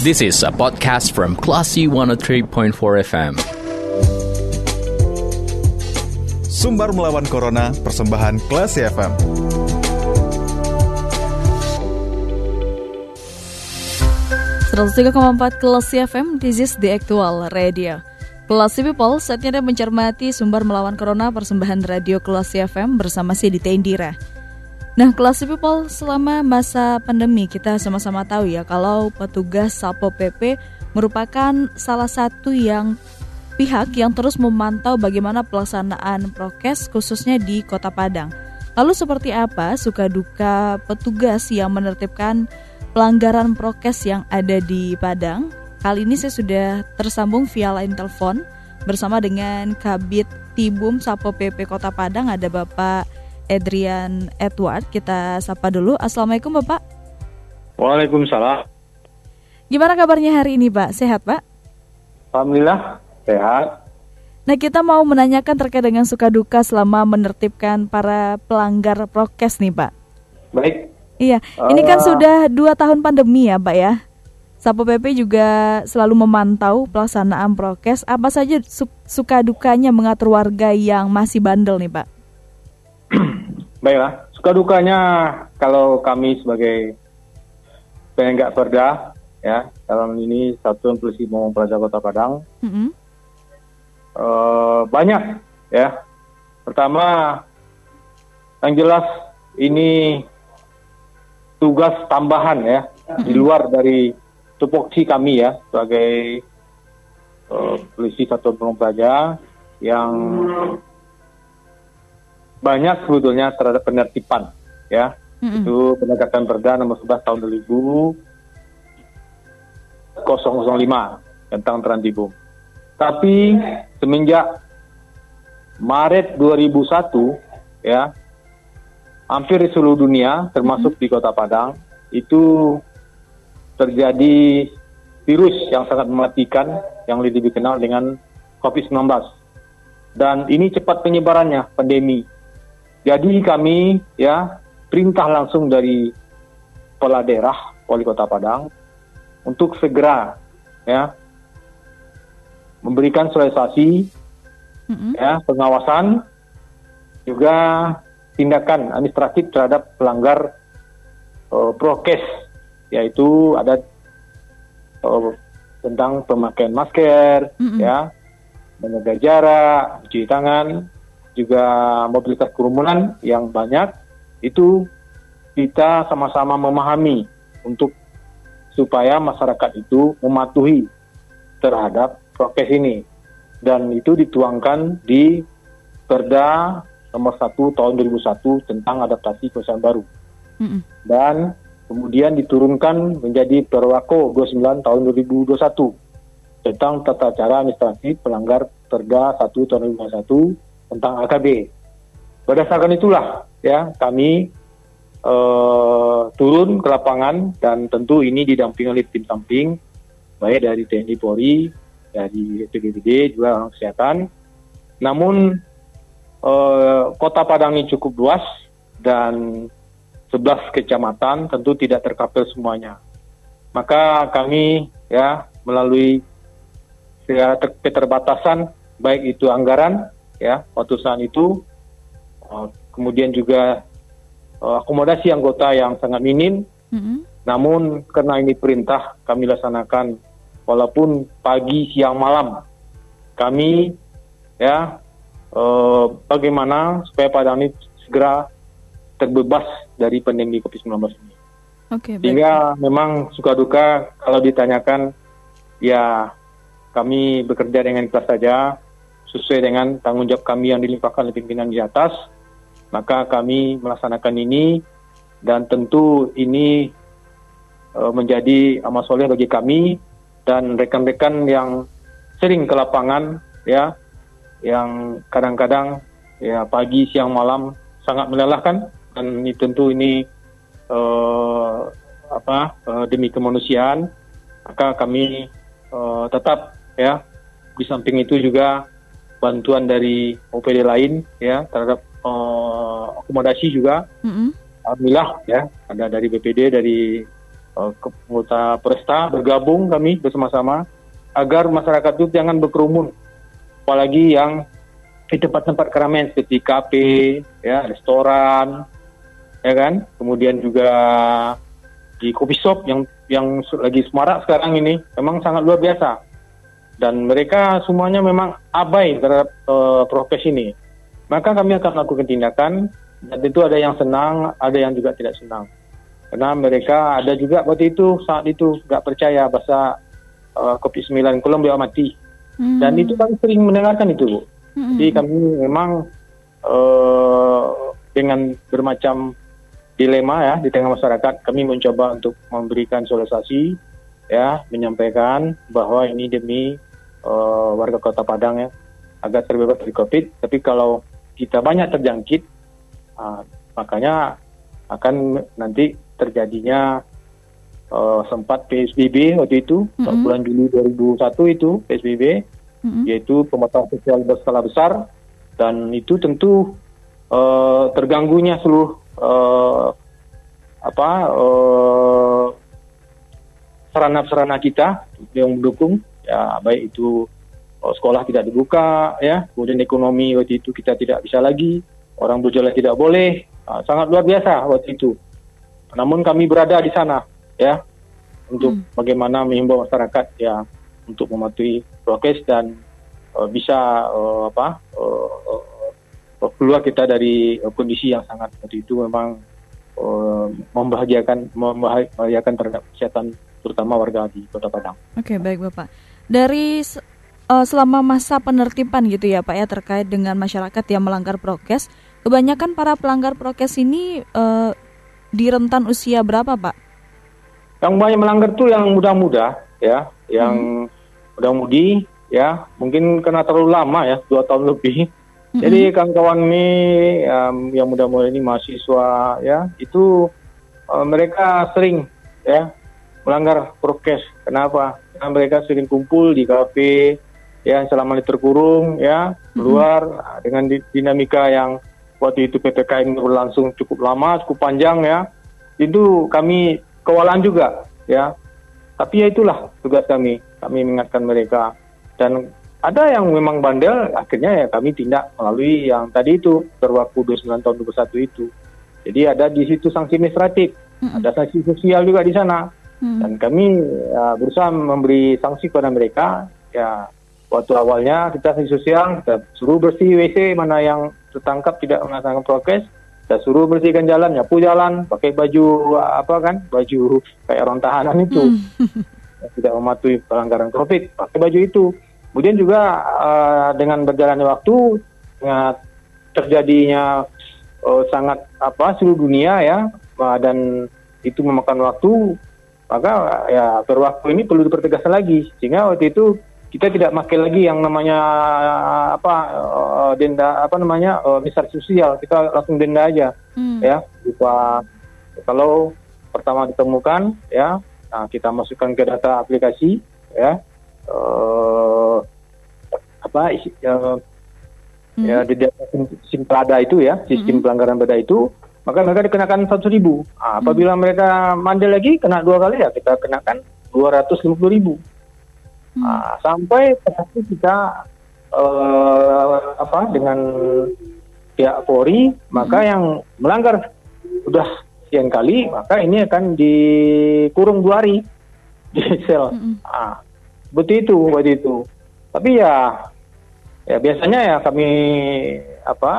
This is a podcast from Classy 103.4 FM. Sumbar melawan Corona, persembahan Classy FM. empat Kelas FM, this is the actual radio. Kelas People, saatnya Anda mencermati sumber melawan corona persembahan radio Kelas FM bersama si Dita Indira. Nah, Kelas People, selama masa pandemi kita sama-sama tahu ya kalau petugas Sapo PP merupakan salah satu yang pihak yang terus memantau bagaimana pelaksanaan prokes khususnya di Kota Padang. Lalu seperti apa suka duka petugas yang menertibkan pelanggaran prokes yang ada di Padang? Kali ini saya sudah tersambung via line telepon bersama dengan Kabit Tibum Sapo PP Kota Padang ada Bapak Adrian Edward. Kita sapa dulu. Assalamualaikum Bapak. Waalaikumsalam. Gimana kabarnya hari ini Pak? Sehat Pak? Alhamdulillah sehat. Nah kita mau menanyakan terkait dengan suka duka selama menertibkan para pelanggar prokes nih Pak. Baik. Iya, ini kan uh, sudah dua tahun pandemi ya Pak ya. Sapo PP juga selalu memantau pelaksanaan prokes. Apa saja su suka dukanya mengatur warga yang masih bandel nih Pak? Baiklah, suka dukanya kalau kami sebagai penegak perda ya dalam ini Satuan Polisi Praja Kota Padang mm -hmm. uh, banyak ya. Pertama yang jelas ini tugas tambahan ya mm -hmm. di luar dari tupoksi kami ya sebagai uh, polisi Satuan Pamong Praja yang banyak sebetulnya terhadap penertiban ya mm-hmm. itu penegakan perda nomor 11 tahun 2000 005 tentang Trantibum. Tapi semenjak Maret 2001 ya hampir di seluruh dunia termasuk mm-hmm. di Kota Padang itu terjadi virus yang sangat mematikan yang lebih dikenal dengan COVID-19 dan ini cepat penyebarannya pandemi jadi kami ya perintah langsung dari kepala daerah wali kota Padang untuk segera ya memberikan sosialisasi mm-hmm. ya pengawasan juga tindakan administratif terhadap pelanggar uh, prokes yaitu ada uh, tentang pemakaian masker mm-hmm. ya menjaga jarak cuci tangan juga mobilitas kerumunan yang banyak itu kita sama-sama memahami untuk supaya masyarakat itu mematuhi terhadap prokes ini dan itu dituangkan di Perda nomor 1 tahun 2001 tentang adaptasi kebiasaan baru. Mm -hmm. Dan kemudian diturunkan menjadi Perwako 29 tahun 2021 tentang tata cara administrasi pelanggar Perda 1 tahun 2021 tentang AKB. Berdasarkan itulah ya kami uh, turun ke lapangan dan tentu ini didampingi oleh tim samping baik dari TNI Polri, dari PGBD juga orang kesehatan. Namun uh, kota Padang ini cukup luas dan 11 kecamatan tentu tidak terkapil semuanya. Maka kami ya melalui ya, keterbatasan baik itu anggaran ya waktu saat itu uh, kemudian juga uh, akomodasi anggota yang sangat minim mm-hmm. namun karena ini perintah kami laksanakan walaupun pagi siang malam kami ya uh, bagaimana supaya Padang ini segera terbebas dari pandemi COVID-19 ini. Okay, Sehingga memang suka duka kalau ditanyakan ya kami bekerja dengan ikhlas saja sesuai dengan tanggung jawab kami yang dilimpahkan oleh pimpinan di atas, maka kami melaksanakan ini. Dan tentu ini uh, menjadi amal soleh bagi kami dan rekan-rekan yang sering ke lapangan ya, yang kadang-kadang ya pagi siang malam sangat melelahkan. Dan ini tentu ini uh, apa uh, demi kemanusiaan maka kami uh, tetap ya di samping itu juga bantuan dari OPD lain ya terhadap uh, akomodasi juga. Mm-hmm. Alhamdulillah ya ada dari BPD dari uh, Presta bergabung kami bersama-sama agar masyarakat itu jangan berkerumun, apalagi yang di tempat-tempat keramaian seperti kafe, ya restoran, ya kan, kemudian juga di kopi shop yang yang lagi semarak sekarang ini memang sangat luar biasa dan mereka semuanya memang abai terhadap uh, prokes ini. Maka kami akan melakukan tindakan dan itu ada yang senang, ada yang juga tidak senang. Karena mereka ada juga waktu itu saat itu nggak percaya bahasa uh, COVID-19 Colombia mati. Hmm. Dan itu kami sering mendengarkan itu, Bu. Hmm. Jadi kami memang uh, dengan bermacam dilema ya di tengah masyarakat, kami mencoba untuk memberikan solusi ya, menyampaikan bahwa ini demi uh, warga Kota Padang ya agar terbebas dari COVID. Tapi kalau kita banyak terjangkit, uh, makanya akan nanti terjadinya uh, sempat PSBB waktu itu mm -hmm. bulan Juli 2001 itu PSBB mm-hmm. yaitu pembatasan sosial berskala besar dan itu tentu uh, terganggunya seluruh uh, apa uh, sarana-sarana kita yang mendukung ya baik itu uh, sekolah tidak dibuka ya kemudian ekonomi waktu itu kita tidak bisa lagi orang berjalan tidak boleh uh, sangat luar biasa waktu itu namun kami berada di sana ya untuk hmm. bagaimana mengimbau masyarakat ya untuk mematuhi prokes dan uh, bisa uh, apa uh, uh, keluar kita dari uh, kondisi yang sangat seperti itu memang uh, membahagiakan membahagiakan terhadap kesehatan terutama warga di Kota Padang. Oke, okay, baik Bapak. Dari uh, selama masa penertiban gitu ya Pak ya terkait dengan masyarakat yang melanggar prokes, kebanyakan para pelanggar prokes ini uh, di rentan usia berapa Pak? Yang banyak melanggar tuh yang muda-muda ya, yang hmm. muda-mudi ya mungkin karena terlalu lama ya dua tahun lebih mm-hmm. jadi kawan-kawan ini um, yang muda-muda ini mahasiswa ya itu uh, mereka sering ya melanggar prokes kenapa karena mereka sering kumpul di kafe ya selama terkurung ya keluar mm-hmm. dengan dinamika yang waktu itu ppkm berlangsung cukup lama cukup panjang ya itu kami kewalahan juga ya tapi ya itulah tugas kami kami mengingatkan mereka dan ada yang memang bandel, akhirnya ya kami tindak melalui yang tadi itu berwaktu 29 tahun 21 itu. Jadi ada di situ sanksi administratif, hmm. ada sanksi sosial juga di sana. Hmm. Dan kami ya, berusaha memberi sanksi kepada mereka. Ya waktu awalnya kita sanksi sosial, kita suruh bersih WC mana yang tertangkap tidak melaksanakan prokes, kita suruh bersihkan jalan, nyapu jalan, pakai baju apa kan, baju kayak orang tahanan itu. Hmm. tidak mematuhi pelanggaran COVID, pakai baju itu. Kemudian juga uh, dengan berjalannya waktu uh, terjadinya uh, sangat apa seluruh dunia ya uh, dan itu memakan waktu maka ya berwaktu ini perlu dipertegas lagi sehingga waktu itu kita tidak pakai lagi yang namanya apa uh, denda apa namanya uh, misal sosial kita langsung denda aja hmm. ya kita kalau pertama ditemukan ya nah kita masukkan ke data aplikasi ya uh, apa uh, hmm. ya di sistem pelada itu ya sistem hmm. pelanggaran pelada itu maka mereka dikenakan satu ribu. Nah, apabila hmm. mereka mandel lagi kena dua kali ya kita kenakan dua ratus lima puluh ribu. Hmm. Nah, sampai terakhir kita uh, apa dengan pihak Polri maka hmm. yang melanggar sudah sekian kali maka ini akan dikurung dua hari di sel. Hmm. Nah, Betul itu waktu itu. Tapi ya ya biasanya ya kami apa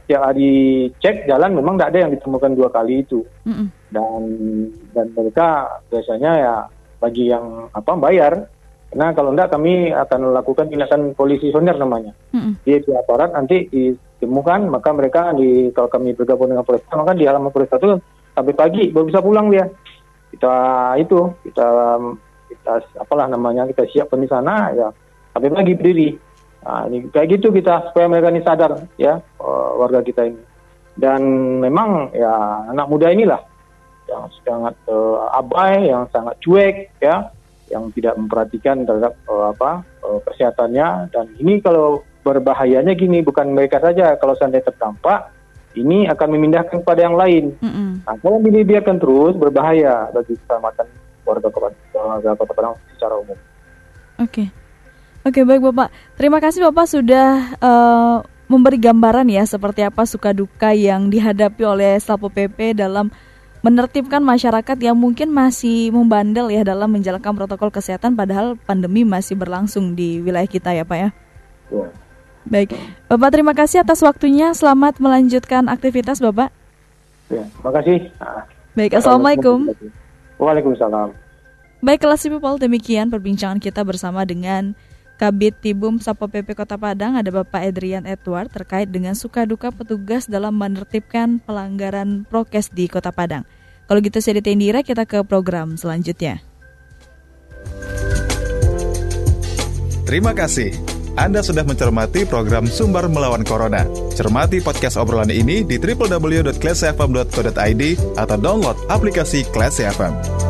setiap hari cek jalan memang tidak ada yang ditemukan dua kali itu. Mm -mm. Dan dan mereka biasanya ya bagi yang apa bayar karena kalau enggak kami akan melakukan tindakan polisi soner namanya. Mm -mm. Di, aparat nanti ditemukan maka mereka di kalau kami bergabung dengan polisi maka di halaman polisi itu sampai pagi baru bisa pulang dia. Kita itu kita kita apalah namanya kita siapkan di sana ya tapi lagi berdiri nah, ini kayak gitu kita supaya mereka ini sadar ya uh, warga kita ini dan memang ya anak muda inilah yang sangat uh, abai yang sangat cuek ya yang tidak memperhatikan terhadap uh, apa uh, kesehatannya dan ini kalau berbahayanya gini bukan mereka saja kalau seandainya terdampak ini akan memindahkan kepada yang lain. Mm-mm. Nah, kalau dibiarkan terus berbahaya bagi keselamatan warga kota, warga kota Padang secara umum. Oke. Oke, baik Bapak. Terima kasih Bapak sudah eh, memberi gambaran ya seperti apa suka duka yang dihadapi oleh Satpol PP dalam menertibkan masyarakat yang mungkin masih membandel ya dalam menjalankan protokol kesehatan padahal pandemi masih berlangsung di wilayah kita ya Pak ya. Ya. Baik. Bapak terima kasih atas waktunya. Selamat melanjutkan aktivitas Bapak. Ya, terima kasih. Nah, Baik, Assalamualaikum. Waalaikumsalam. Baik, kelas people demikian perbincangan kita bersama dengan Kabit Tibum Satpol PP Kota Padang ada Bapak Adrian Edward terkait dengan suka duka petugas dalam menertibkan pelanggaran prokes di Kota Padang. Kalau gitu saya Ditendira kita ke program selanjutnya. Terima kasih. Anda sudah mencermati program Sumber Melawan Corona. Cermati podcast obrolan ini di www.classfm.co.id atau download aplikasi Classy FM.